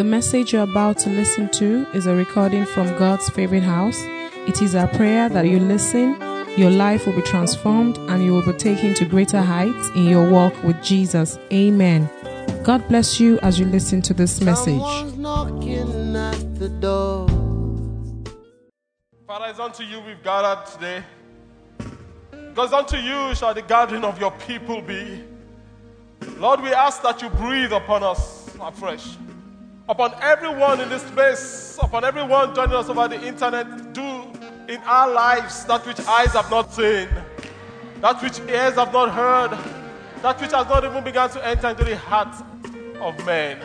The message you're about to listen to is a recording from God's favorite house. It is our prayer that you listen, your life will be transformed, and you will be taken to greater heights in your walk with Jesus. Amen. God bless you as you listen to this message. At the door. Father, it's unto you we've gathered today. Because unto you shall the gathering of your people be. Lord, we ask that you breathe upon us afresh. Upon everyone in this space, upon everyone joining us over the internet, do in our lives that which eyes have not seen, that which ears have not heard, that which has not even begun to enter into the heart of men.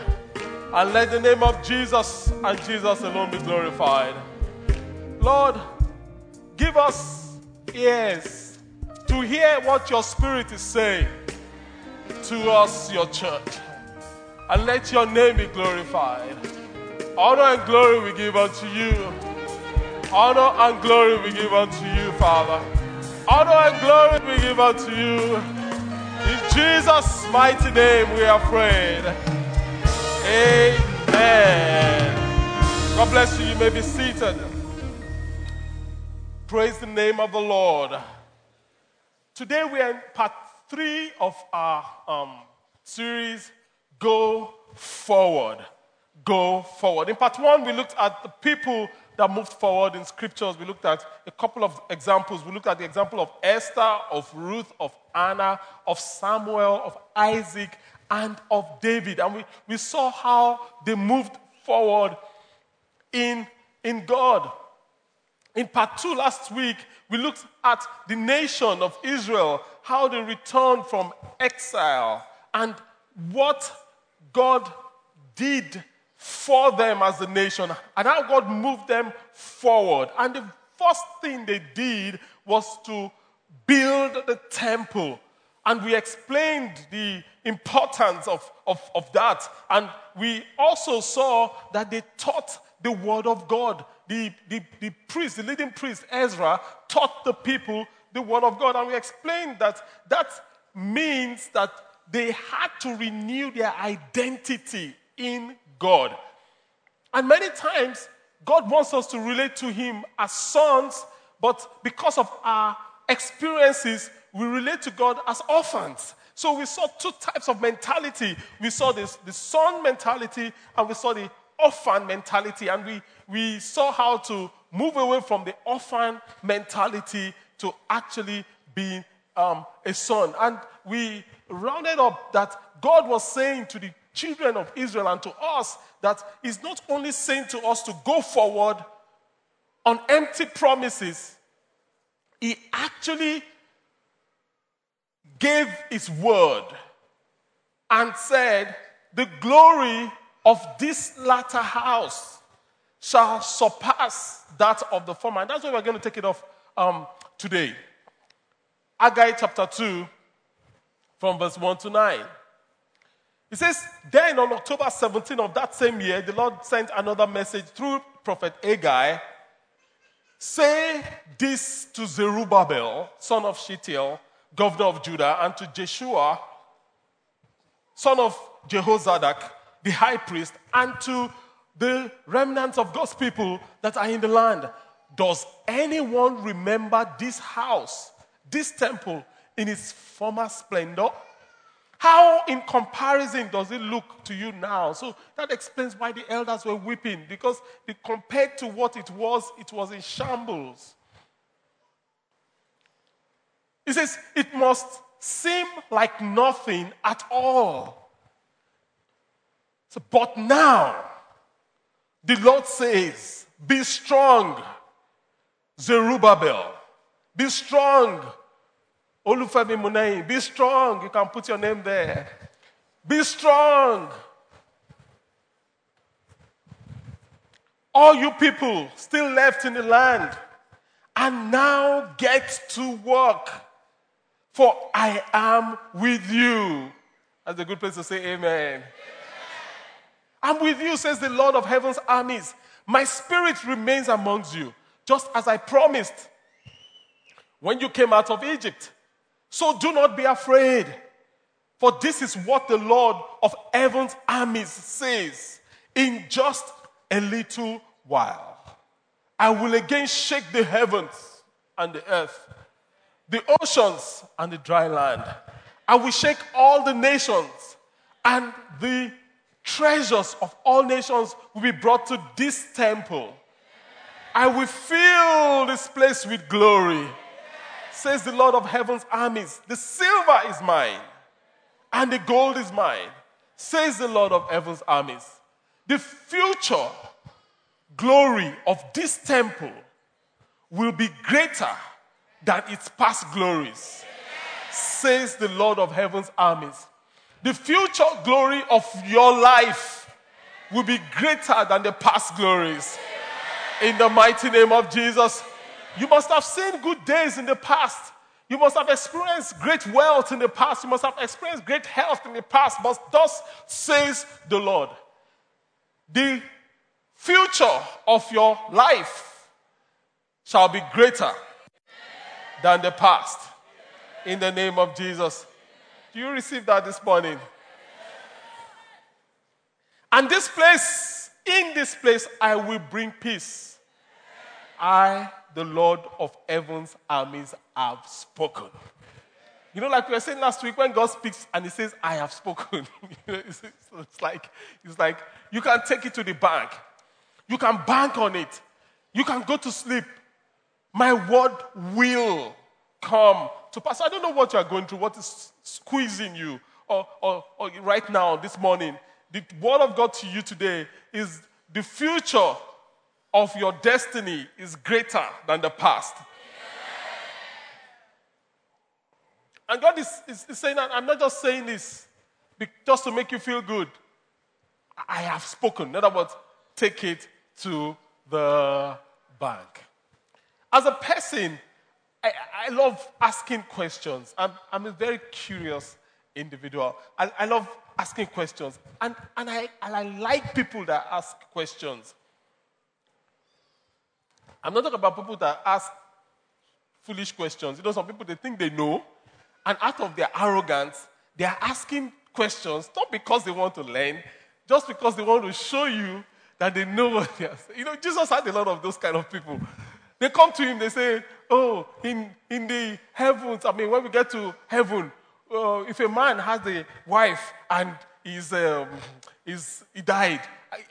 And let the name of Jesus and Jesus alone be glorified. Lord, give us ears to hear what your spirit is saying to us, your church. And let your name be glorified. Honor and glory we give unto you. Honor and glory we give unto you, Father. Honor and glory we give unto you. In Jesus' mighty name we are prayed. Amen. God bless you. You may be seated. Praise the name of the Lord. Today we are in part three of our um, series, Go Forward. Go Forward. In part one, we looked at the people that moved forward in scriptures. We looked at a couple of examples. We looked at the example of Esther, of Ruth, of Anna, of Samuel, of Isaac, and of David. And we, we saw how they moved forward in, in God. In part two last week, we looked at the nation of Israel, how they returned from exile, and what God did for them as a nation, and how God moved them forward. And the first thing they did was to build the temple. And we explained the importance of, of, of that. And we also saw that they taught the word of God. The, the, the priest, the leading priest, Ezra, taught the people the word of God. And we explained that that means that they had to renew their identity in God. And many times, God wants us to relate to Him as sons, but because of our experiences, we relate to God as orphans. So we saw two types of mentality. We saw this, the son mentality and we saw the orphan mentality. And we, we saw how to move away from the orphan mentality to actually being um, a son. And we rounded up that God was saying to the children of Israel and to us that He's not only saying to us to go forward on empty promises, He actually gave His word and said, The glory of this latter house shall surpass that of the former. And that's why we're going to take it off um, today. Haggai chapter 2, from verse 1 to 9. It says, Then on October 17 of that same year, the Lord sent another message through prophet Haggai. Say this to Zerubbabel, son of Shealtiel, governor of Judah, and to Jeshua, son of Jehozadak, the high priest, and to the remnants of God's people that are in the land. Does anyone remember this house, this temple, in its former splendor? How, in comparison, does it look to you now? So that explains why the elders were weeping, because compared to what it was, it was in shambles. He says, it must seem like nothing at all. So, but now, the Lord says, Be strong, Zerubbabel. Be strong, Olufemi Munei. Be strong. You can put your name there. Be strong. All you people still left in the land, and now get to work, for I am with you. That's a good place to say amen. I'm with you, says the Lord of heaven's armies. My spirit remains amongst you, just as I promised when you came out of Egypt. So do not be afraid, for this is what the Lord of heaven's armies says. In just a little while, I will again shake the heavens and the earth, the oceans and the dry land. I will shake all the nations, and the treasures of all nations will be brought to this temple. I will fill this place with glory, says the Lord of heaven's armies. The silver is mine, and the gold is mine, says the Lord of heaven's armies. The future glory of this temple will be greater than its past glories, says the Lord of heaven's armies. The future glory of your life will be greater than the past glories. In the mighty name of Jesus, you must have seen good days in the past. You must have experienced great wealth in the past. You must have experienced great health in the past. But thus says the Lord the future of your life shall be greater than the past. In the name of Jesus. Do you receive that this morning? And this place, in this place, I will bring peace. I, the Lord of heaven's armies, have spoken. You know, like we were saying last week, when God speaks and He says, "I have spoken," it's, it's like it's like you can take it to the bank, you can bank on it, you can go to sleep. My word will come to pass. I don't know what you are going through, what is squeezing you, or, or, or right now, this morning. The word of God to you today is the future of your destiny is greater than the past. And God is, is, is saying that I'm not just saying this just to make you feel good. I have spoken. In other words, take it to the bank. As a person, I, I love asking questions. I'm, I'm a very curious individual. I, I love asking questions. And, and, I, and I like people that ask questions. I'm not talking about people that ask foolish questions. You know, some people, they think they know. And out of their arrogance, they are asking questions, not because they want to learn, just because they want to show you that they know what they are saying. You know, Jesus had a lot of those kind of people. They come to him, they say, Oh, in, in the heavens, I mean, when we get to heaven, uh, if a man has a wife and he's, um, he's, he died,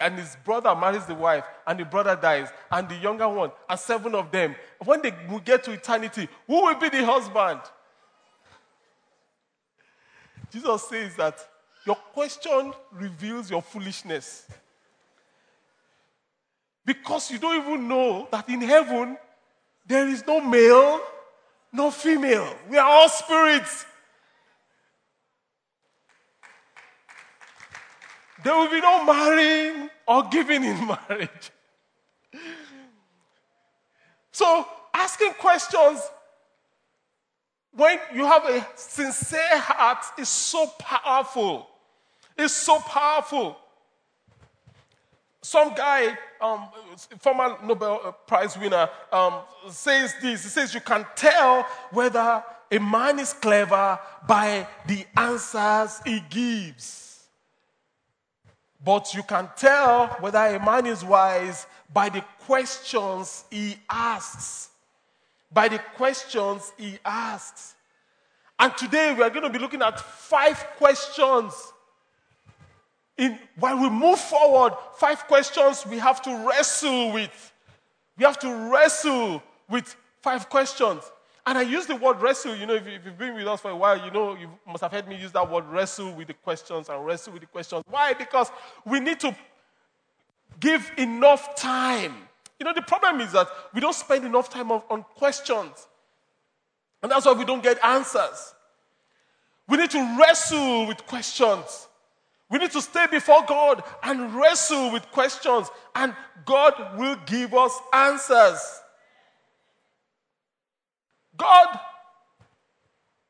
and his brother marries the wife, and the brother dies, and the younger one, and seven of them, when they get to eternity, who will be the husband? Jesus says that your question reveals your foolishness. Because you don't even know that in heaven there is no male, no female. We are all spirits. There will be no marrying or giving in marriage. So, asking questions when you have a sincere heart is so powerful. It's so powerful. Some guy, um, former Nobel Prize winner, um, says this. He says you can tell whether a man is clever by the answers he gives. But you can tell whether a man is wise by the questions he asks. By the questions he asks. And today we are going to be looking at five questions in, while we move forward, five questions we have to wrestle with. We have to wrestle with five questions. And I use the word wrestle. You know, if, you've been with us for a while, you know, you must have heard me use that word wrestle with the questions and wrestle with the questions. Why? Because we need to give enough time. You know, the problem is that we don't spend enough time on, on questions. And that's why we don't get answers. We need to wrestle with questions. We need to stay before God and wrestle with questions, and God will give us answers. God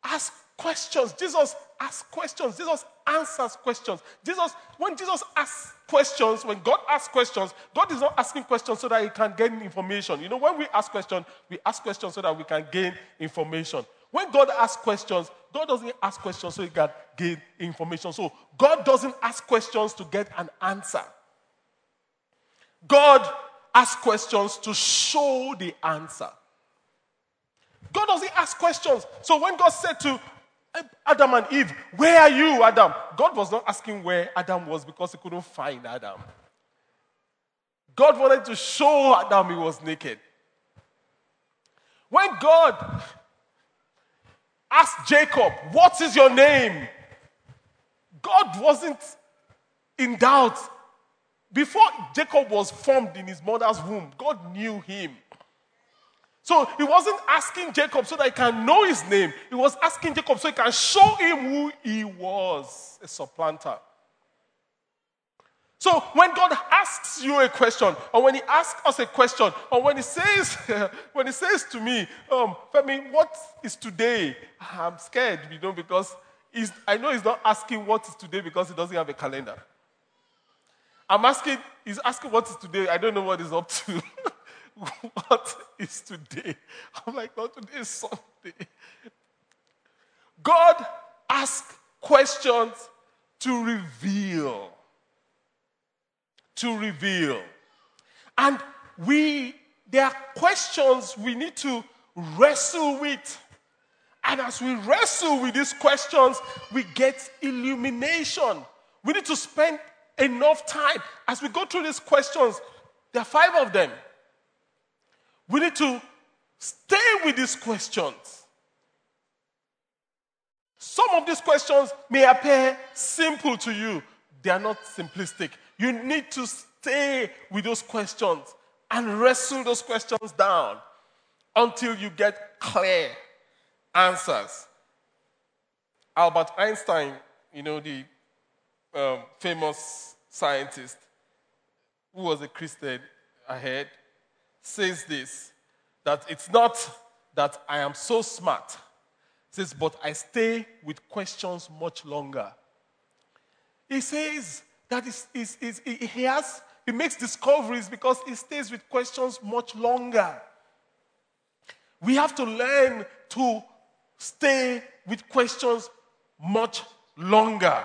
asks questions. Jesus asks questions. Jesus answers questions. Jesus, when Jesus asks questions, when God asks questions, God is not asking questions so that he can gain information. You know, when we ask questions, we ask questions so that we can gain information. When God asks questions, God doesn't ask questions so he can gain information. So God doesn't ask questions to get an answer. God asks questions to show the answer. God doesn't ask questions. So when God said to Adam and Eve, Where are you, Adam? God was not asking where Adam was because he couldn't find Adam. God wanted to show Adam he was naked. When God asked Jacob, What is your name? God wasn't in doubt. Before Jacob was formed in his mother's womb, God knew him. So he wasn't asking Jacob so that he can know his name. He was asking Jacob so he can show him who he was a supplanter. So when God asks you a question, or when He asks us a question, or when He says, when He says to me, um, Femi, what is today? I'm scared, you know, because I know He's not asking what is today because He doesn't have a calendar. I'm asking, He's asking what is today. I don't know what He's up to. what is today? I'm like, not today is Sunday. God asks questions to reveal to reveal. And we, there are questions we need to wrestle with. And as we wrestle with these questions, we get illumination. We need to spend enough time as we go through these questions. There are five of them. We need to stay with these questions. Some of these questions may appear simple to you, they are not simplistic. You need to stay with those questions and wrestle those questions down until you get clear answers. Albert Einstein, you know, the um, famous scientist who was a Christian ahead, says this that it's not that I am so smart. says, but I stay with questions much longer. He says, that is, is, is, he has, he makes discoveries because he stays with questions much longer. We have to learn to stay with questions much longer.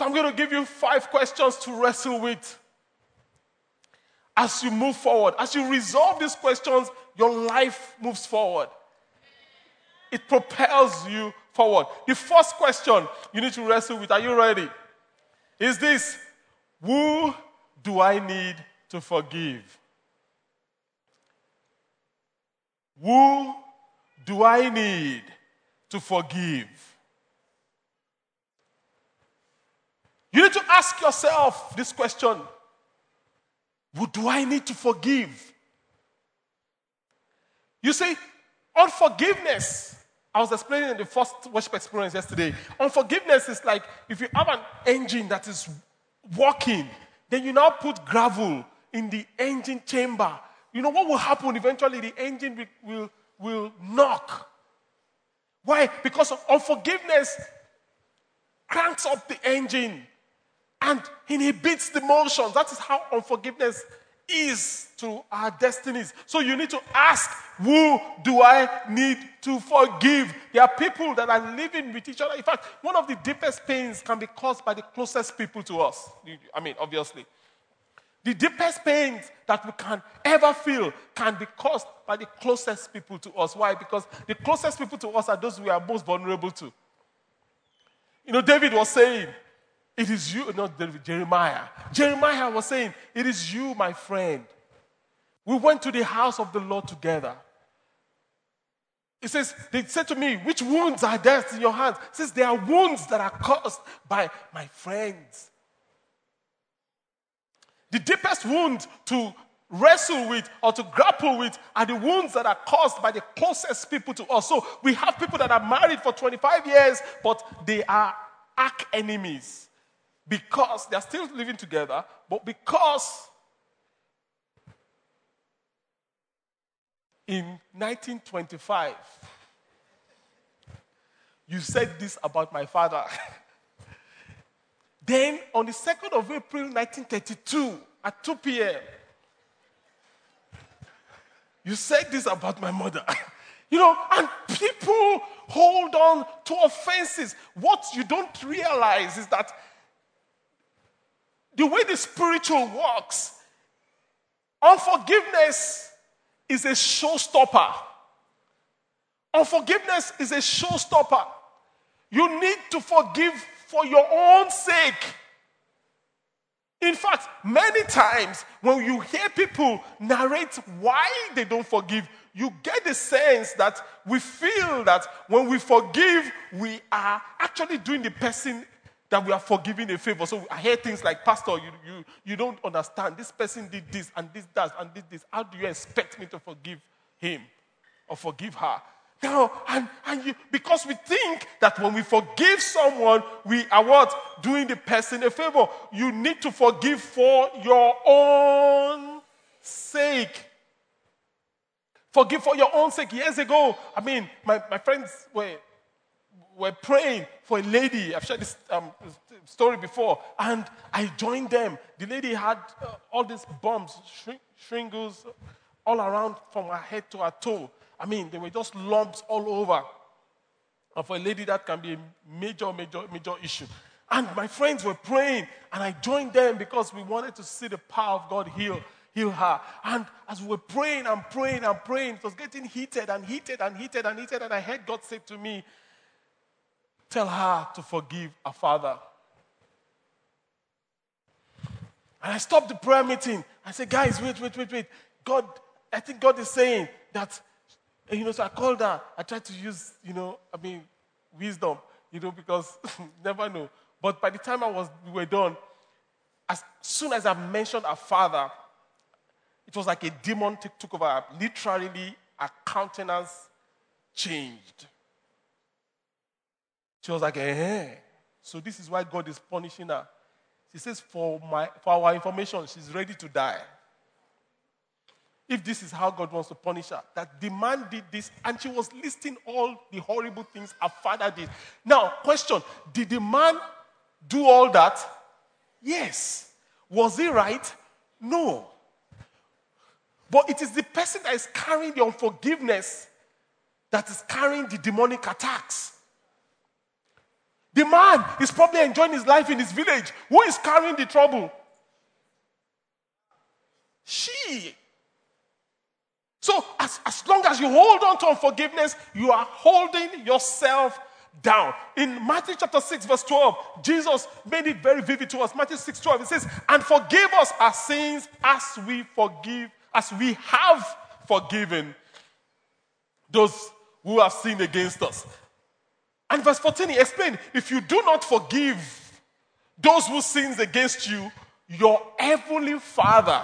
So I'm going to give you five questions to wrestle with as you move forward. As you resolve these questions, your life moves forward. It propels you forward. The first question you need to wrestle with, are you ready? Is this Who do I need to forgive? Who do I need to forgive? You need to ask yourself this question Who do I need to forgive? You see, unforgiveness I was explaining in the first worship experience yesterday. Unforgiveness is like if you have an engine that is working, then you now put gravel in the engine chamber. You know what will happen eventually? The engine will, will knock. Why? Because unforgiveness cranks up the engine and inhibits the motions. That is how unforgiveness is to our destinies. So you need to ask, who do I need to forgive? There are people that are living with each other. In fact, one of the deepest pains can be caused by the closest people to us. I mean, obviously. The deepest pains that we can ever feel can be caused by the closest people to us. Why? Because the closest people to us are those we are most vulnerable to. You know, David was saying, it is you, not Jeremiah. Jeremiah was saying, It is you, my friend. We went to the house of the Lord together. He says, They said to me, Which wounds are there in your hands? He says, There are wounds that are caused by my friends. The deepest wound to wrestle with or to grapple with are the wounds that are caused by the closest people to us. So we have people that are married for 25 years, but they are arch enemies because they're still living together, but because in 1925, you said this about my father. then on the 2nd of April 1932 at 2 p.m., you said this about my mother. you know, and people hold on to offenses. What you don't realize is that the way the spiritual works, unforgiveness is a showstopper. Unforgiveness is a showstopper. You need to forgive for your own sake. In fact, many times when you hear people narrate why they don't forgive, you get the sense that we feel that when we forgive, we are actually doing the person that we are forgiving a favor. So I hear things like, Pastor, you, you, you don't understand. This person did this and this, that, and this, this. How do you expect me to forgive him or forgive her? Now, and, and you, because we think that when we forgive someone, we are what? Doing the person a favor. You need to forgive for your own sake. Forgive for your own sake. Years ago, I mean, my, my friends were, were praying for a lady. I've shared this um, story before, and I joined them. The lady had uh, all these bumps, shingles all around from her head to her toe. I mean, they were just lumps all over. And for a lady, that can be a major, major, major issue. And my friends were praying, and I joined them because we wanted to see the power of God heal, heal her. And as we were praying and praying and praying, it was getting heated and heated and heated and heated. And I heard God say to me, Tell her to forgive her father. And I stopped the prayer meeting. I said, Guys, wait, wait, wait, wait. God, I think God is saying that you know, so I called her. I tried to use, you know, I mean, wisdom, you know, because never know. But by the time I was, we were done, as soon as I mentioned her father, it was like a demon t- took over. Literally, her countenance changed. She was like, eh. So this is why God is punishing her. She says, for, my, for our information, she's ready to die if this is how God wants to punish her, that the man did this and she was listing all the horrible things her father did. Now, question Did the man do all that? Yes. Was he right? No. But it is the person that is carrying the unforgiveness that is carrying the demonic attacks. The man is probably enjoying his life in his village. Who is carrying the trouble? She. So, as, as long as you hold on to unforgiveness, you are holding yourself down. In Matthew chapter 6, verse 12, Jesus made it very vivid to us. Matthew 6, 12, it says, And forgive us our sins as we forgive, as we have forgiven those who have sinned against us. And verse 14, he explained, If you do not forgive those who sins against you, your heavenly Father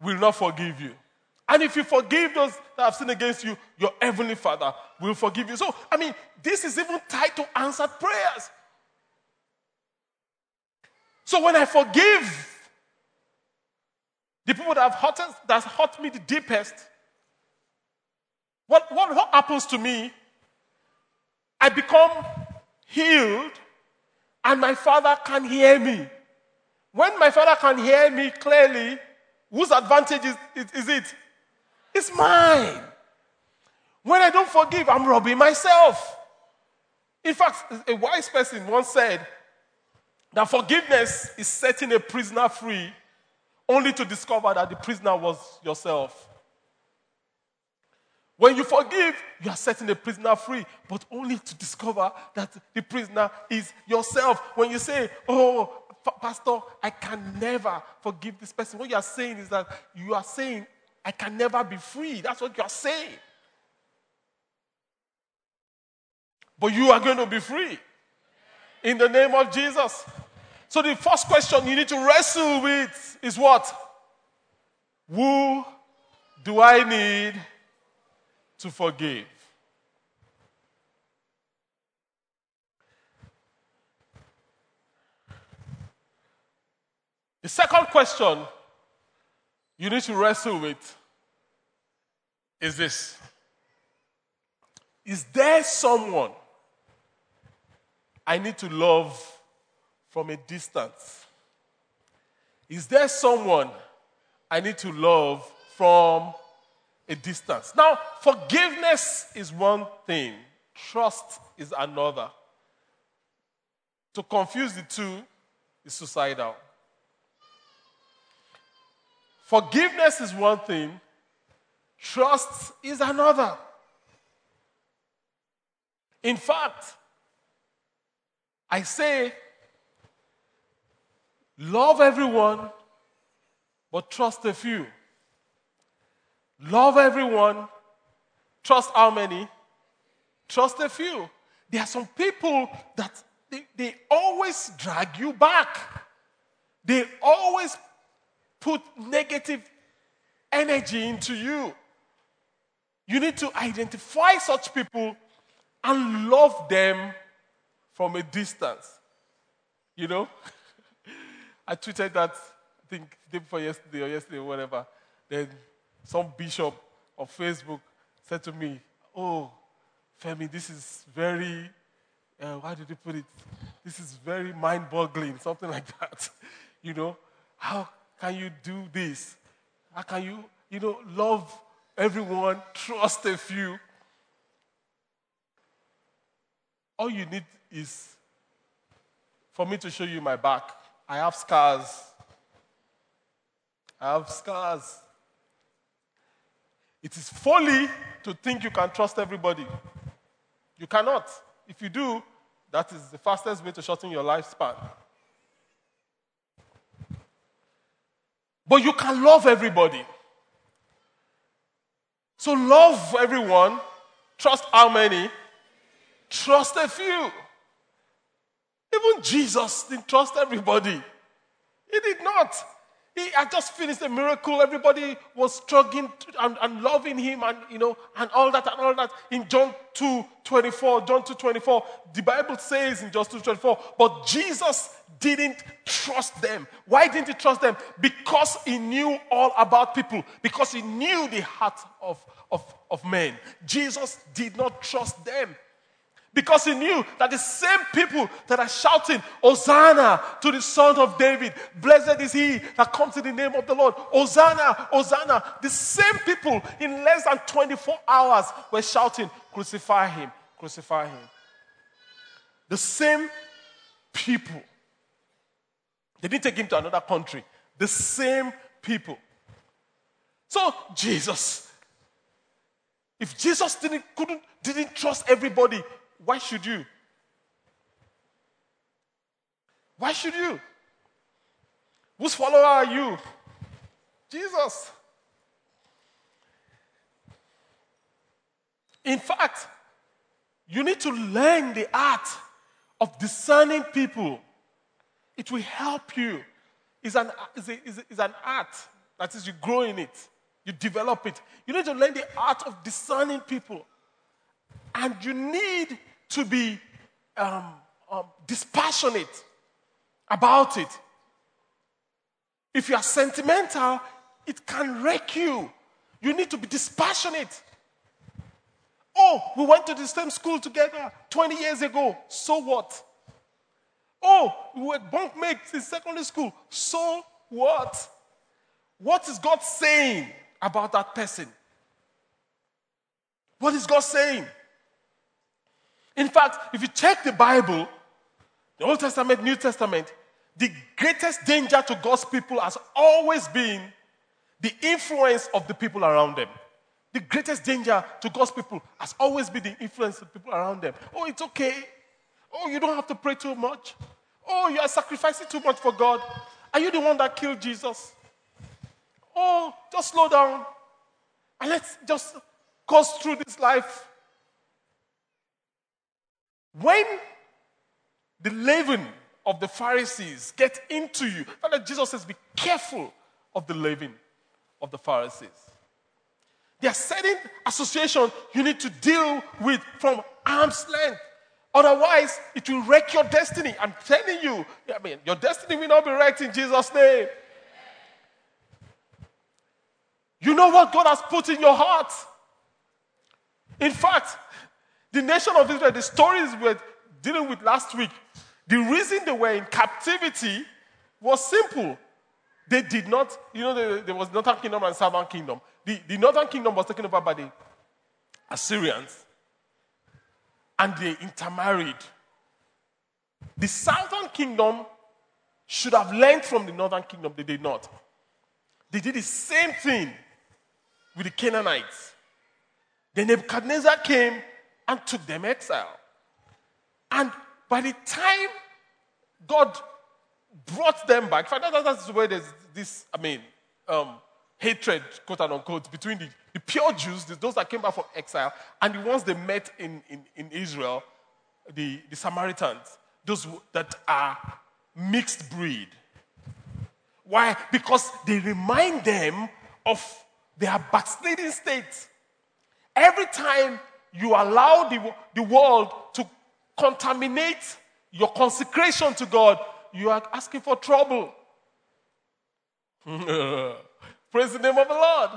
will not forgive you. And if you forgive those that have sinned against you, your heavenly Father will forgive you. So, I mean, this is even tied to answered prayers. So when I forgive the people that have hurt, hurt me the deepest, what, what, what happens to me? I become healed, and my father can hear me. When my father can hear me clearly, Whose advantage is, is, is it? It's mine. When I don't forgive, I'm robbing myself. In fact, a wise person once said that forgiveness is setting a prisoner free only to discover that the prisoner was yourself. When you forgive, you are setting a prisoner free, but only to discover that the prisoner is yourself. When you say, Oh, Pastor, I can never forgive this person. What you are saying is that you are saying, I can never be free. That's what you are saying. But you are going to be free in the name of Jesus. So, the first question you need to wrestle with is what? Who do I need to forgive? The second question you need to wrestle with is this Is there someone I need to love from a distance? Is there someone I need to love from a distance? Now, forgiveness is one thing, trust is another. To confuse the two is suicidal. Forgiveness is one thing, trust is another. In fact, I say, love everyone, but trust a few. Love everyone, trust how many? Trust a few. There are some people that they, they always drag you back. They always put negative energy into you. You need to identify such people and love them from a distance. You know? I tweeted that, I think, day before yesterday or yesterday or whatever. Then some bishop on Facebook said to me, Oh, Femi, this is very, uh, how did you put it? This is very mind boggling, something like that. you know, how can you do this? How can you, you know, love everyone, trust a few? All you need is for me to show you my back. I have scars. I have scars. It is folly to think you can trust everybody. You cannot. If you do, that is the fastest way to shorten your lifespan. But you can love everybody. So love everyone. Trust how many? Trust a few. Even Jesus didn't trust everybody. He did not. He had just finished a miracle. Everybody was struggling and, and, loving him and you know and all that and all that. In John 2 24, John 2 24, the Bible says in John 2 24, but Jesus didn't trust them. Why didn't he trust them? Because he knew all about people, because he knew the heart of, of, of men. Jesus did not trust them. Because he knew that the same people that are shouting, Hosanna to the Son of David, blessed is he that comes in the name of the Lord, Hosanna, Hosanna, the same people in less than 24 hours were shouting, Crucify him, crucify him. The same people. They didn't take him to another country. The same people. So, Jesus, if Jesus didn't, couldn't, didn't trust everybody, why should you? Why should you? Whose follower are you? Jesus. In fact, you need to learn the art of discerning people. It will help you. It's an, it's, a, it's, an art. That is, you grow in it, you develop it. You need to learn the art of discerning people. And you need to be um, um, dispassionate about it. If you are sentimental, it can wreck you. You need to be dispassionate. Oh, we went to the same school together 20 years ago. So what? Oh, we were bunkmates in secondary school. So what? What is God saying about that person? What is God saying? In fact, if you check the Bible, the Old Testament, New Testament, the greatest danger to God's people has always been the influence of the people around them. The greatest danger to God's people has always been the influence of people around them. Oh, it's okay. Oh, you don't have to pray too much. Oh, you are sacrificing too much for God. Are you the one that killed Jesus? Oh, just slow down and let's just coast through this life when the leaven of the Pharisees get into you, Father Jesus says, be careful of the leaven of the Pharisees. There are certain associations you need to deal with from arm's length. Otherwise, it will wreck your destiny. I'm telling you, I mean, your destiny will not be wrecked in Jesus' name. You know what God has put in your heart. In fact, the nation of Israel, the stories we were dealing with last week, the reason they were in captivity was simple. They did not, you know, there was northern kingdom and southern kingdom. The, the northern kingdom was taken over by the Assyrians, and they intermarried. The southern kingdom should have learned from the northern kingdom. They did not. They did the same thing with the Canaanites. Then Nebuchadnezzar came and took them exile. And by the time God brought them back, in fact, that's where there's this, I mean, um, hatred, quote unquote, between the, the pure Jews, those that came back from exile, and the ones they met in, in, in Israel, the, the Samaritans, those that are mixed breed. Why? Because they remind them of their backsliding state. Every time you allow the, the world to contaminate your consecration to God, you are asking for trouble. Praise the name of the Lord.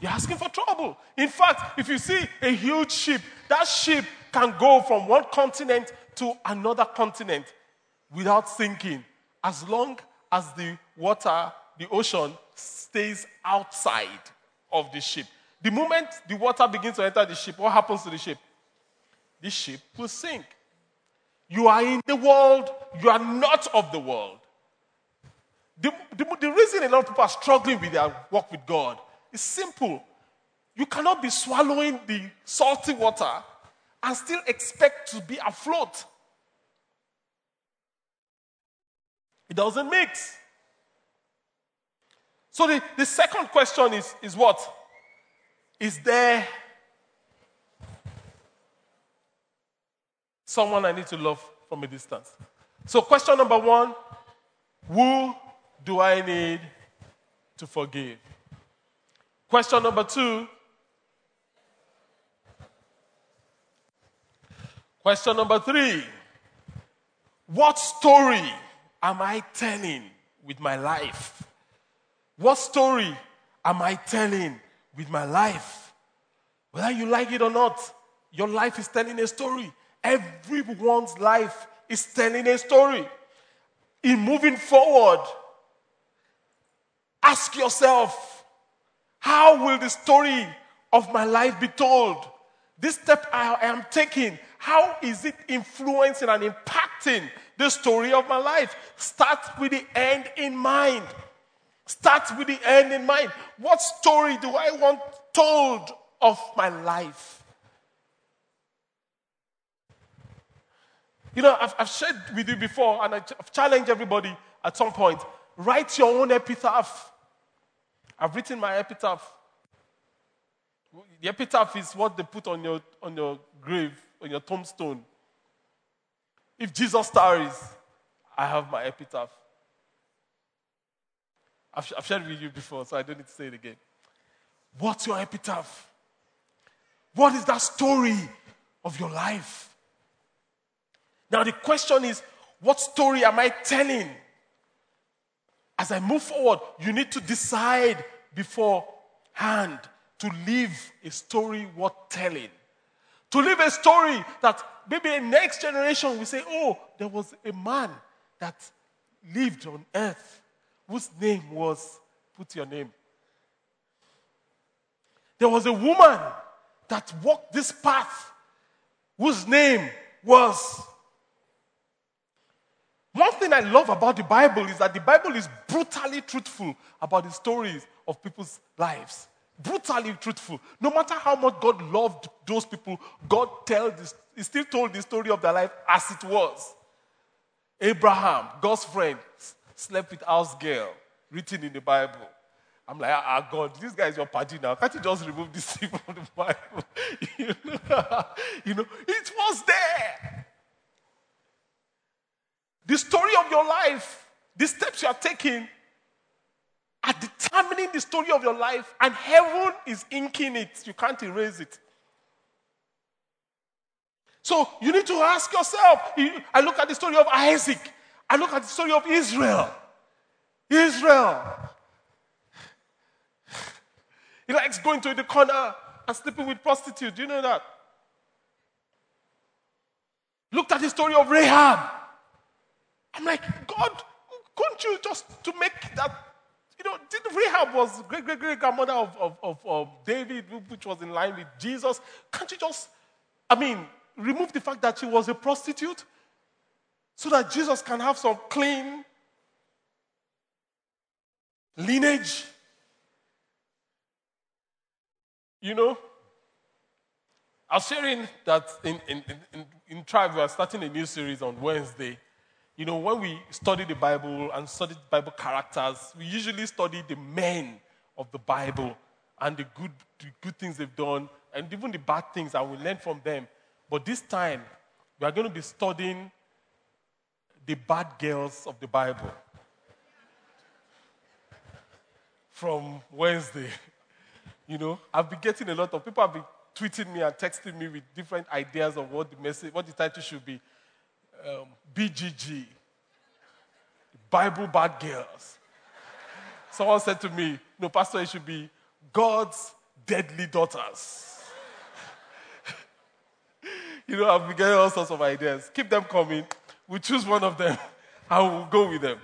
You're asking for trouble. In fact, if you see a huge ship, that ship can go from one continent to another continent without sinking as long as the water, the ocean, stays outside of the ship. The moment the water begins to enter the ship, what happens to the ship? The ship will sink. You are in the world, you are not of the world. The, the, the reason a lot of people are struggling with their walk with God is simple. You cannot be swallowing the salty water and still expect to be afloat. It doesn't mix. So the, the second question is, is what? Is there someone I need to love from a distance? So, question number one Who do I need to forgive? Question number two Question number three What story am I telling with my life? What story am I telling with my life? Whether you like it or not, your life is telling a story. Everyone's life is telling a story. In moving forward, ask yourself how will the story of my life be told? This step I am taking, how is it influencing and impacting the story of my life? Start with the end in mind. Start with the end in mind. What story do I want told of my life? You know, I've, I've shared with you before, and I've challenged everybody at some point write your own epitaph. I've written my epitaph. The epitaph is what they put on your, on your grave, on your tombstone. If Jesus tarries, I have my epitaph. I've, I've shared with you before, so I don't need to say it again. What's your epitaph? What is that story of your life? Now, the question is, what story am I telling? As I move forward, you need to decide beforehand to live a story worth telling. To live a story that maybe a next generation will say, oh, there was a man that lived on earth whose name was, put your name. There was a woman that walked this path whose name was. One thing I love about the Bible is that the Bible is brutally truthful about the stories of people's lives. Brutally truthful. No matter how much God loved those people, God tells this, he still told the story of their life as it was. Abraham, God's friend, slept with house girl, written in the Bible. I'm like, ah, God, this guy is your party now. Can't you just remove this thing from the Bible? you, know, you know, it was there. The story of your life, the steps you are taking, are determining the story of your life, and heaven is inking it. You can't erase it. So you need to ask yourself. I look at the story of Isaac. I look at the story of Israel. Israel. He likes going to the corner and sleeping with prostitutes. Do you know that? Looked at the story of Rahab. I'm like, God, couldn't you just to make that? You know, did Rahab was great great great grandmother of, of, of, of David, which was in line with Jesus. Can't you just, I mean, remove the fact that she was a prostitute so that Jesus can have some clean lineage. You know, I was sharing that in, in, in, in Tribe, we are starting a new series on Wednesday. You know, when we study the Bible and study Bible characters, we usually study the men of the Bible and the good, the good things they've done and even the bad things, and we learn from them. But this time, we are going to be studying the bad girls of the Bible from Wednesday. You know, I've been getting a lot of people have been tweeting me and texting me with different ideas of what the message, what the title should be. Um, BGG, Bible Bad Girls. Someone said to me, "No, Pastor, it should be God's deadly daughters." you know, I've been getting all sorts of ideas. Keep them coming. We choose one of them and we'll go with them.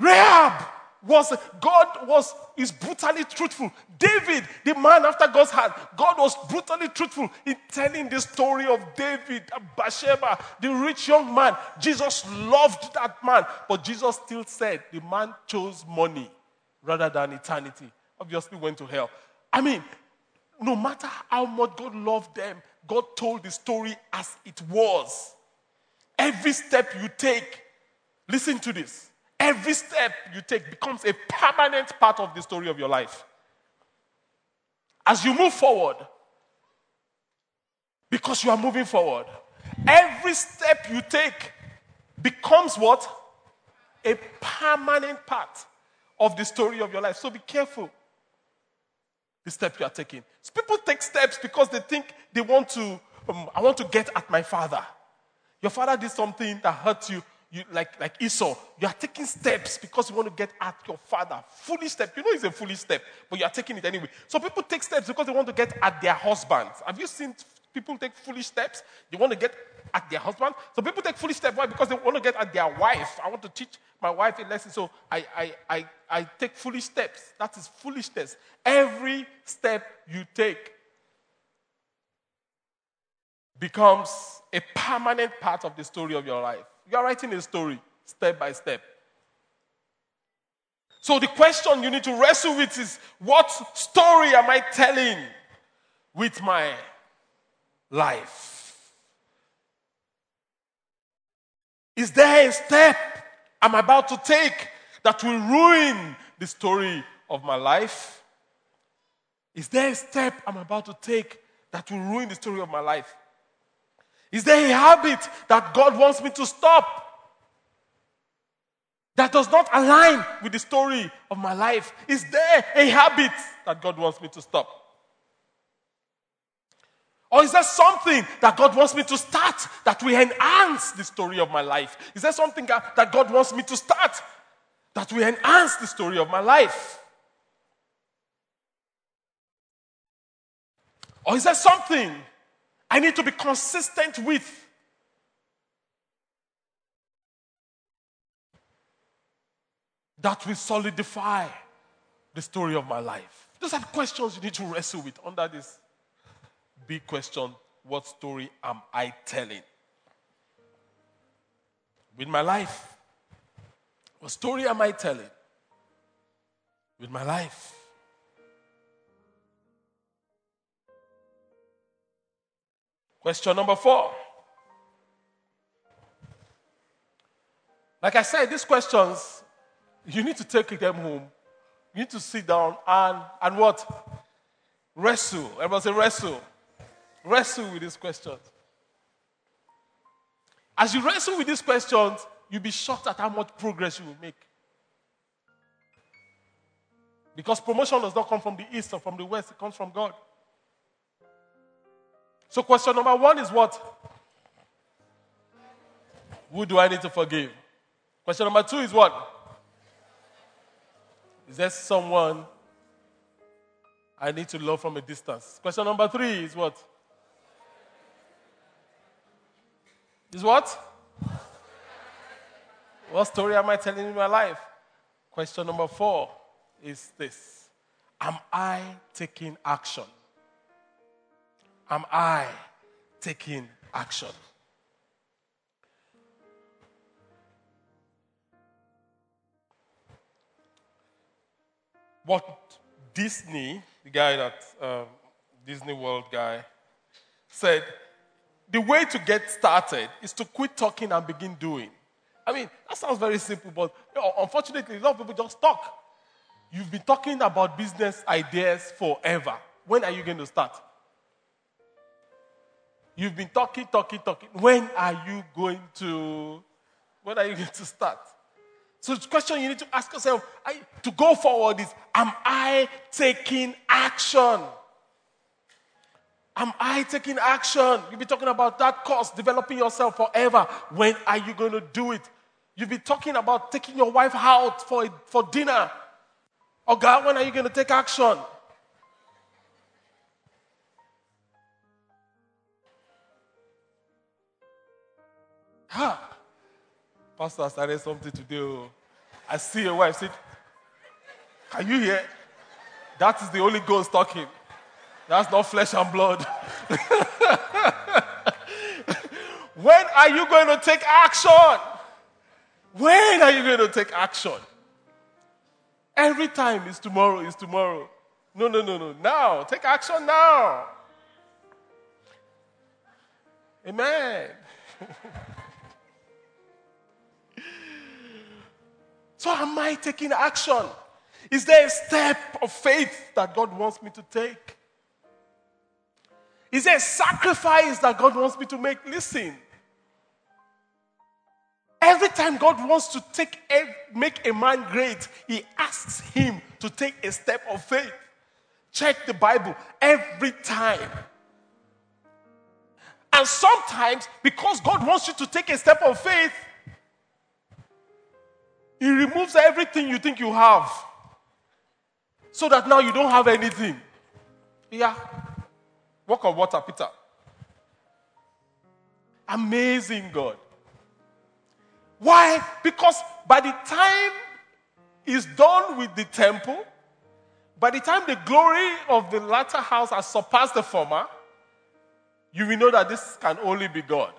Rahab was God was is brutally truthful. David, the man after God's heart, God was brutally truthful in telling the story of David Bathsheba, the rich young man. Jesus loved that man, but Jesus still said the man chose money rather than eternity. Obviously, went to hell. I mean, no matter how much God loved them, God told the story as it was. Every step you take, listen to this every step you take becomes a permanent part of the story of your life. As you move forward, because you are moving forward, every step you take becomes what? A permanent part of the story of your life. So be careful the step you are taking. People take steps because they think they want to, um, I want to get at my father. Your father did something that hurt you you, like, like Esau, you are taking steps because you want to get at your father. Foolish step. You know it's a foolish step, but you are taking it anyway. So people take steps because they want to get at their husbands. Have you seen people take foolish steps? They want to get at their husband. So people take foolish steps. Why? Because they want to get at their wife. I want to teach my wife a lesson. So I, I, I, I take foolish steps. That is foolishness. Every step you take becomes a permanent part of the story of your life. You are writing a story step by step. So the question you need to wrestle with is what story am I telling with my life? Is there a step I'm about to take that will ruin the story of my life? Is there a step I'm about to take that will ruin the story of my life? Is there a habit that God wants me to stop? That does not align with the story of my life? Is there a habit that God wants me to stop? Or is there something that God wants me to start that will enhance the story of my life? Is there something that God wants me to start that will enhance the story of my life? Or is there something I need to be consistent with. That will solidify the story of my life. Those are questions you need to wrestle with under this big question what story am I telling? With my life. What story am I telling? With my life. Question number four. Like I said, these questions, you need to take them home. You need to sit down and, and what? Wrestle. Everybody say wrestle. Wrestle with these questions. As you wrestle with these questions, you'll be shocked at how much progress you will make. Because promotion does not come from the east or from the west, it comes from God. So, question number one is what? Who do I need to forgive? Question number two is what? Is there someone I need to love from a distance? Question number three is what? Is what? What story am I telling in my life? Question number four is this Am I taking action? Am I taking action. Walt Disney, the guy that um, Disney World guy, said the way to get started is to quit talking and begin doing. I mean, that sounds very simple, but you know, unfortunately, a lot of people just talk. You've been talking about business ideas forever. When are you going to start? You've been talking, talking, talking. When are you going to? When are you going to start? So the question you need to ask yourself I, to go forward is: Am I taking action? Am I taking action? You've been talking about that course, developing yourself forever. When are you going to do it? You've been talking about taking your wife out for, for dinner. Oh God, when are you going to take action? Ha! Pastor, I started something to do. Oh. I see your wife. Say, Can you hear? That is the Holy Ghost talking. That's not flesh and blood. when are you going to take action? When are you going to take action? Every time is tomorrow, is tomorrow. No, no, no, no. Now. Take action now. Amen. so, am I taking action? Is there a step of faith that God wants me to take? Is there a sacrifice that God wants me to make? Listen. Every time God wants to take a, make a man great, He asks him to take a step of faith. Check the Bible every time. And sometimes, because God wants you to take a step of faith, He removes everything you think you have so that now you don't have anything. Yeah. Walk on water, Peter. Amazing God. Why? Because by the time is done with the temple, by the time the glory of the latter house has surpassed the former, you will know that this can only be God.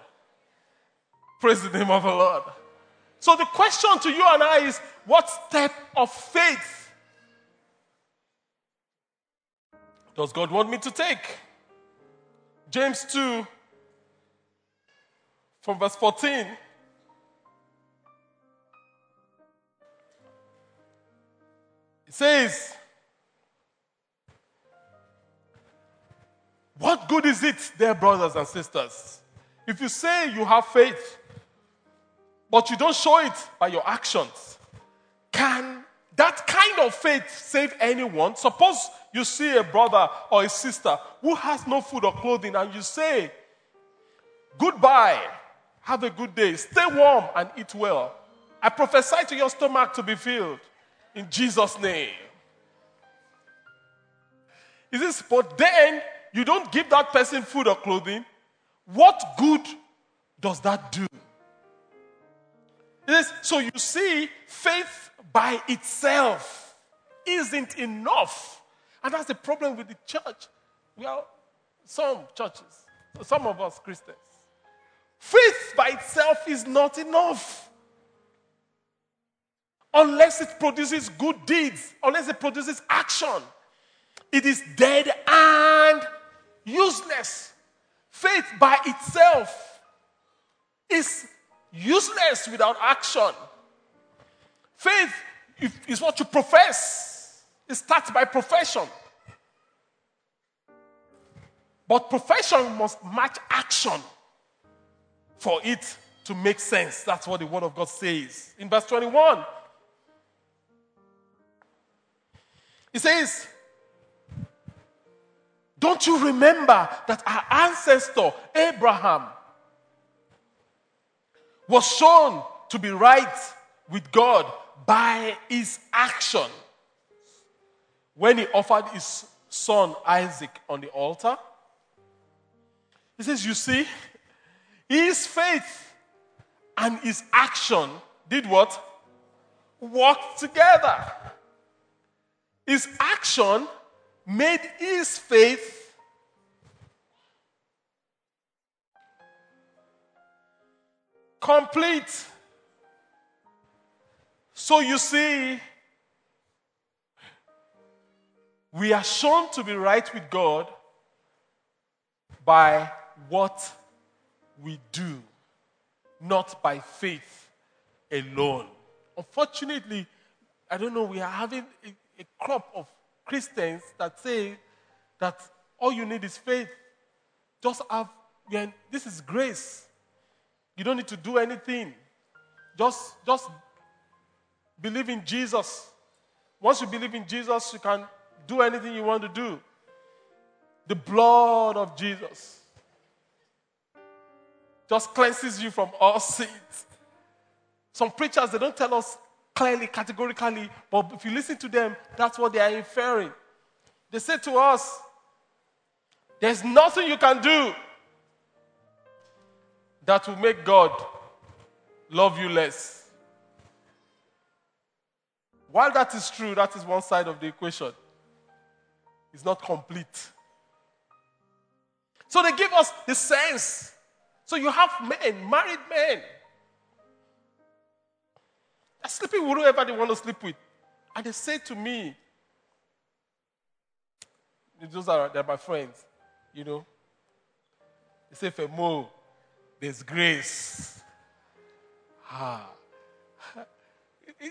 Praise the name of the Lord. So the question to you and I is what step of faith does God want me to take? James 2, from verse 14. It says, What good is it, dear brothers and sisters, if you say you have faith, but you don't show it by your actions? Can that kind of faith save anyone? Suppose you see a brother or a sister who has no food or clothing, and you say, Goodbye, have a good day, stay warm and eat well. I prophesy to your stomach to be filled in Jesus' name. Is this, but then you don't give that person food or clothing. What good does that do? So you see, faith by itself isn't enough. And that's the problem with the church. Well, some churches, some of us Christians. Faith by itself is not enough. Unless it produces good deeds, unless it produces action, it is dead and useless. Faith by itself is useless without action. Faith is what you profess, it starts by profession. But profession must match action for it to make sense. That's what the Word of God says. In verse 21, it says, Don't you remember that our ancestor, Abraham, was shown to be right with God by his action when he offered his son Isaac on the altar? He says, You see, his faith and his action did what? Worked together. His action made his faith complete. So you see, we are shown to be right with God by what we do, not by faith alone. Unfortunately, I don't know, we are having a, a crop of Christians that say that all you need is faith. Just have, this is grace. You don't need to do anything. Just, just believe in Jesus. Once you believe in Jesus, you can do anything you want to do. The blood of Jesus just cleanses you from all sins. Some preachers, they don't tell us clearly, categorically, but if you listen to them, that's what they are inferring. They say to us, There's nothing you can do that will make God love you less. While that is true, that is one side of the equation. It's not complete. So they give us the sense. So you have men, married men, are sleeping with whoever they want to sleep with. And they say to me, those are they're my friends, you know. They say, Femo, there's grace. Ah.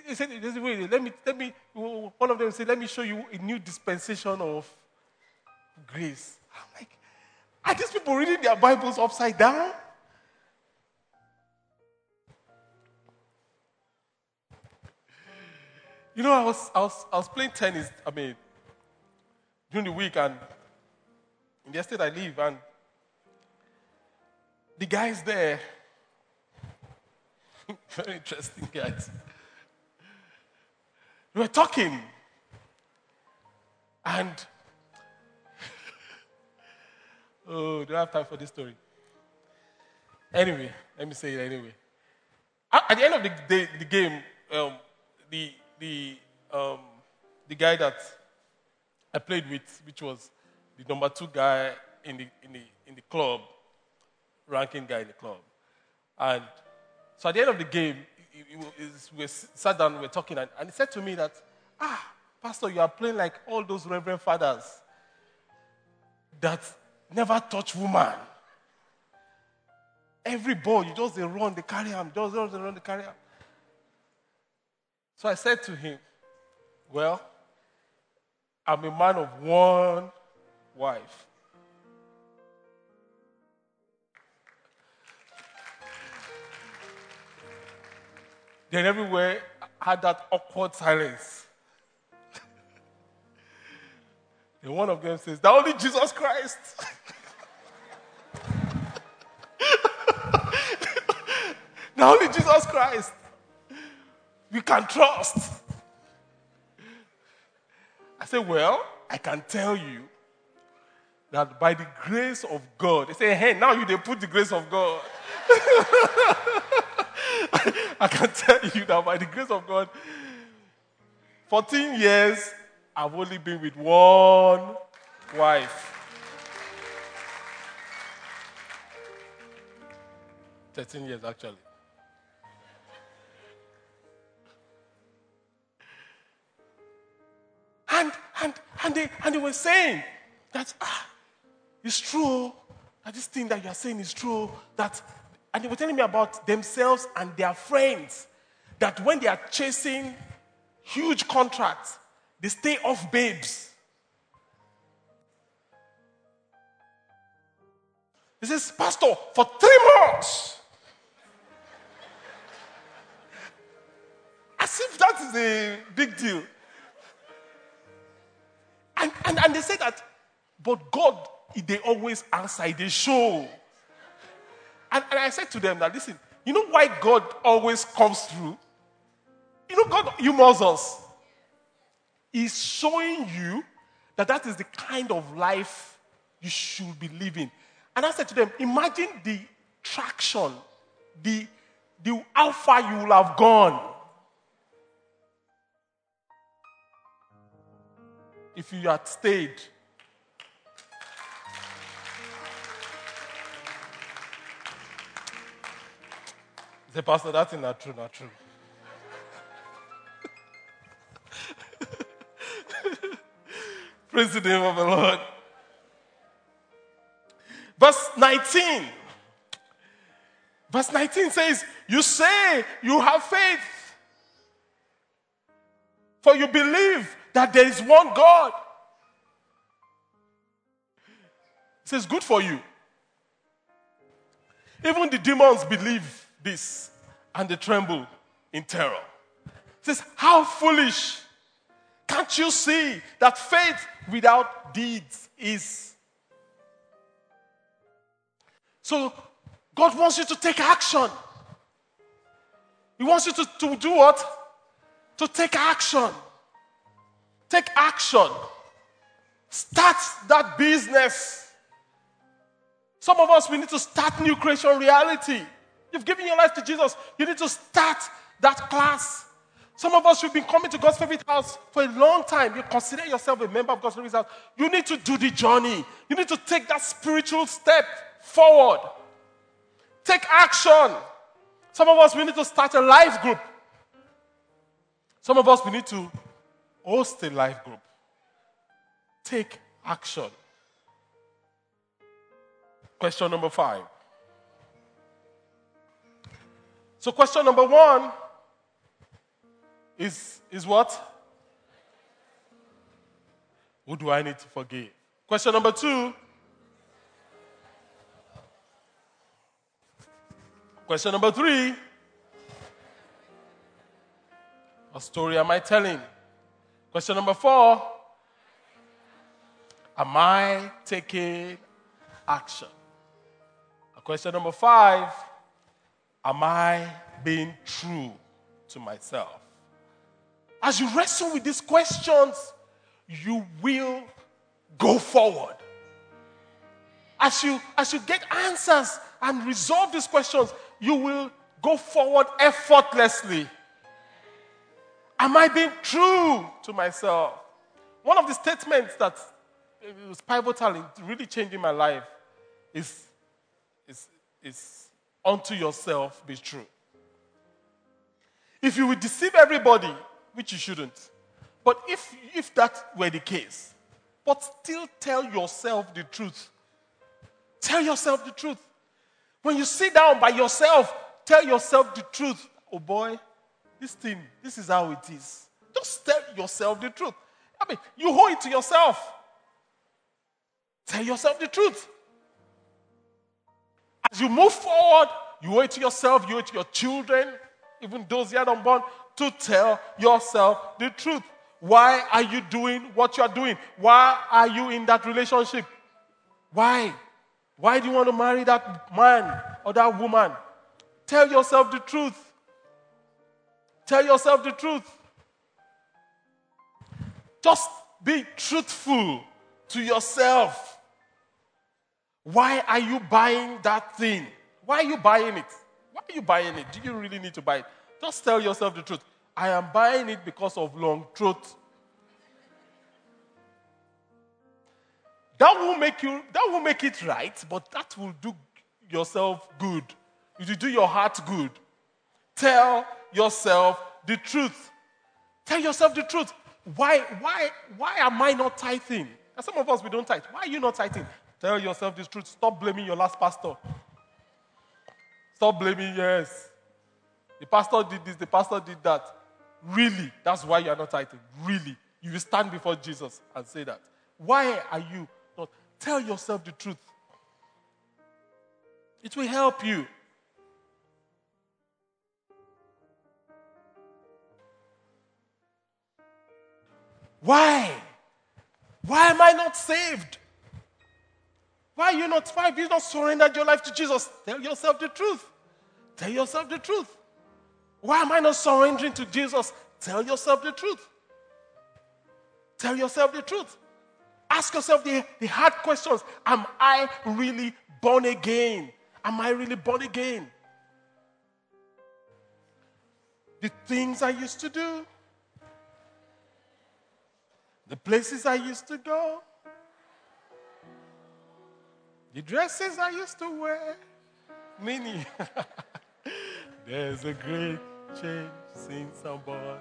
He said, wait, let me, let me, one of them said, let me show you a new dispensation of grace. I'm like, are these people reading their Bibles upside down? You know, I was, I was, I was playing tennis, I mean, during the week, and in the estate I live, and the guys there, very interesting guys, we were talking, and oh, do I have time for this story? Anyway, let me say it anyway. At the end of the, day, the game, um, the the, um, the guy that I played with, which was the number two guy in the, in the, in the club, ranking guy in the club. And so at the end of the game, we sat down, we were talking, and, and he said to me that, ah, Pastor, you are playing like all those reverend fathers that never touch woman. Every ball, you just they run, they carry him, just run, they run, they carry him. So I said to him, Well, I'm a man of one wife. Then everywhere had that awkward silence. and one of them says, The only Jesus Christ. the only Jesus Christ we can trust. I said, Well, I can tell you that by the grace of God, they say, Hey, now you they put the grace of God. I can tell you that by the grace of God, 14 years, I've only been with one wife. 13 years, actually. And, and, and, they, and they were saying that, ah, it's true that this thing that you are saying is true. That, and they were telling me about themselves and their friends. That when they are chasing huge contracts, they stay off babes. He says, Pastor, for three months. As if that is a big deal. And, and, and they say that, but God, they always answer, they show. And, and I said to them that, listen, you know why God always comes through? You know, God humors us. He's showing you that that is the kind of life you should be living. And I said to them, imagine the traction, the, the how far you will have gone if you had stayed. The pastor, that's not true, not true. Praise the name of the Lord. Verse 19. Verse 19 says, You say you have faith, for you believe that there is one God. It says, Good for you. Even the demons believe this and they tremble in terror. It says, How foolish! Can't you see that faith without deeds is? So, God wants you to take action. He wants you to, to do what? To take action. Take action. Start that business. Some of us, we need to start new creation reality. You've given your life to Jesus. You need to start that class. Some of us, you've been coming to God's favorite house for a long time. You consider yourself a member of God's favorite house. You need to do the journey. You need to take that spiritual step forward. Take action. Some of us, we need to start a life group. Some of us, we need to host a life group. Take action. Question number five. So, question number one is, is what? Who do I need to forgive? Question number two Question number three What story am I telling? Question number four Am I taking action? Question number five Am I being true to myself? As you wrestle with these questions, you will go forward. As you, as you get answers and resolve these questions, you will go forward effortlessly. Am I being true to myself? One of the statements that was pivotal in really changing my life is, is, is unto yourself be true. If you will deceive everybody, which you shouldn't, but if, if that were the case, but still tell yourself the truth, tell yourself the truth. When you sit down by yourself, tell yourself the truth. Oh boy, this thing, this is how it is. Just tell yourself the truth. I mean, you hold it to yourself. Tell yourself the truth. As you move forward, you owe it to yourself, you owe it to your children, even those yet unborn, to tell yourself the truth. Why are you doing what you are doing? Why are you in that relationship? Why? Why do you want to marry that man or that woman? Tell yourself the truth. Tell yourself the truth. Just be truthful to yourself. Why are you buying that thing? Why are you buying it? Why are you buying it? Do you really need to buy it? Just tell yourself the truth. I am buying it because of long truth. That will make you that will make it right, but that will do yourself good. It will do your heart good. Tell yourself the truth. Tell yourself the truth. Why, why, why am I not tithing? And some of us we don't tithe. Why are you not tithing? Tell yourself the truth. Stop blaming your last pastor. Stop blaming, yes. The pastor did this, the pastor did that. Really, that's why you are not tithing. Really. You will stand before Jesus and say that. Why are you not? Tell yourself the truth. It will help you. Why? Why am I not saved? Why are you not, have you not surrendered your life to Jesus? Tell yourself the truth. Tell yourself the truth. Why am I not surrendering to Jesus? Tell yourself the truth. Tell yourself the truth. Ask yourself the, the hard questions. Am I really born again? Am I really born again? The things I used to do, the places I used to go, the dresses I used to wear, many. There's a great change since I'm born.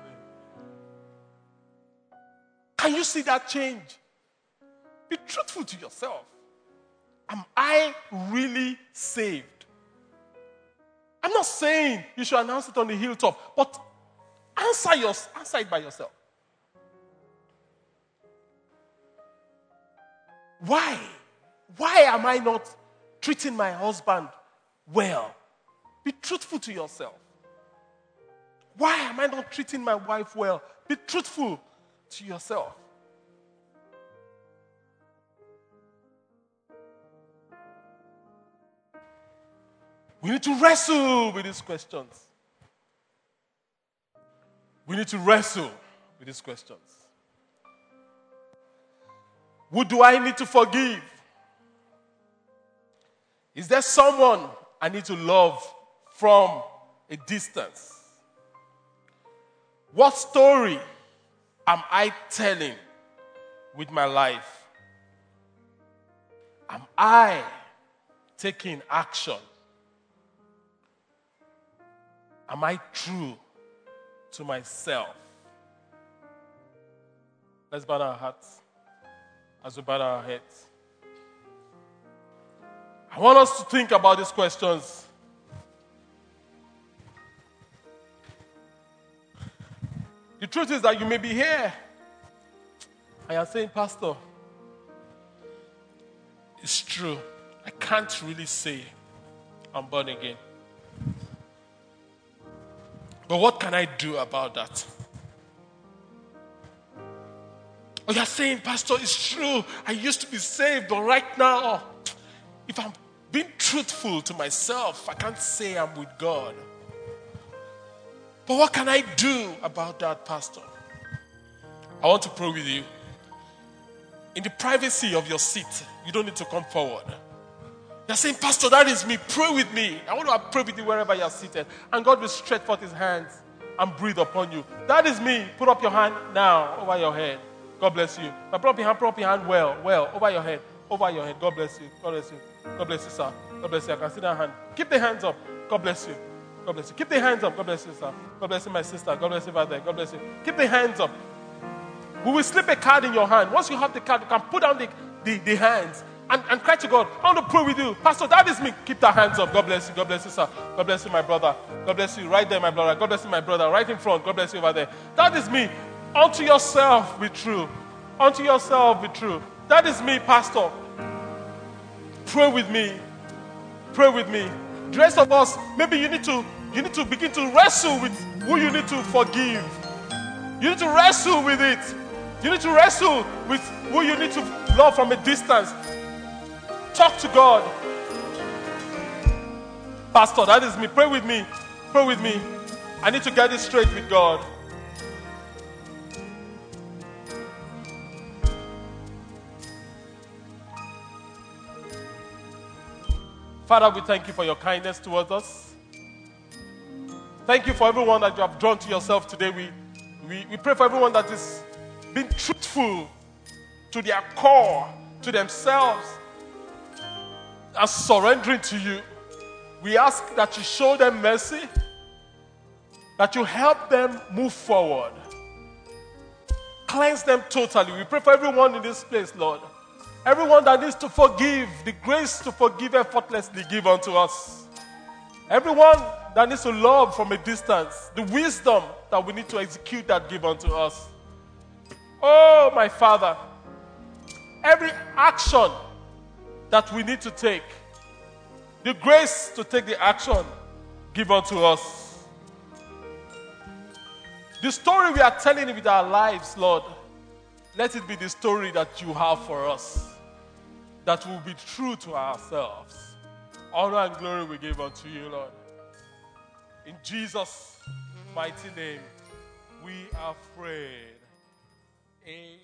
Can you see that change? Be truthful to yourself. Am I really saved? I'm not saying you should announce it on the hilltop, but answer, your, answer it by yourself. Why? Why am I not treating my husband well? Be truthful to yourself. Why am I not treating my wife well? Be truthful to yourself. We need to wrestle with these questions. We need to wrestle with these questions. Who do I need to forgive? Is there someone I need to love from a distance? What story am I telling with my life? Am I taking action Am I true to myself? Let's bow our hearts as we bow our heads. I want us to think about these questions. The truth is that you may be here and you're saying, Pastor, it's true. I can't really say I'm born again. But what can I do about that? Oh, you're saying, Pastor, it's true. I used to be saved, but right now, if I'm being truthful to myself, I can't say I'm with God. But what can I do about that, Pastor? I want to pray with you. In the privacy of your seat, you don't need to come forward. You're saying, Pastor, that is me. Pray with me. I want to pray with you wherever you're seated. And God will stretch forth his hands and breathe upon you. That is me. Put up your hand now over your head. God bless you. But put up your hand, put up your hand well, well, over your head. Over your head. God bless you. God bless you. God bless you, sir. God bless you. I can see that hand. Keep the hands up. God bless you. God bless you. Keep the hands up. God bless you, sir. God bless you, my sister. God bless you, father. God bless you. Keep the hands up. We will slip a card in your hand. Once you have the card, you can put down the, the, the hands and, and cry to God. I want to pray with you. Pastor, that is me. Keep the hands up. God bless you. God bless you, sir. God bless you, my brother. God bless you. Right there, my brother. God bless you, my brother. Right in front. God bless you over there. That is me. Unto yourself be true. Unto yourself be true. That is me, Pastor. Pray with me. Pray with me. The rest of us, maybe you need to you need to begin to wrestle with who you need to forgive. You need to wrestle with it. You need to wrestle with who you need to love from a distance. Talk to God. Pastor, that is me. Pray with me. Pray with me. I need to get it straight with God. Father, we thank you for your kindness towards us. Thank you for everyone that you have drawn to yourself today. We, we, we pray for everyone that is being truthful to their core, to themselves, are surrendering to you, we ask that you show them mercy, that you help them move forward. Cleanse them totally. We pray for everyone in this place, Lord. Everyone that needs to forgive, the grace to forgive effortlessly give unto us. Everyone that needs to love from a distance, the wisdom that we need to execute that give unto us. Oh, my Father, every action that we need to take. The grace to take the action given to us. The story we are telling with our lives, Lord, let it be the story that you have for us, that will be true to ourselves. Honor and glory we give unto you, Lord. In Jesus' mighty name, we are prayed. Amen.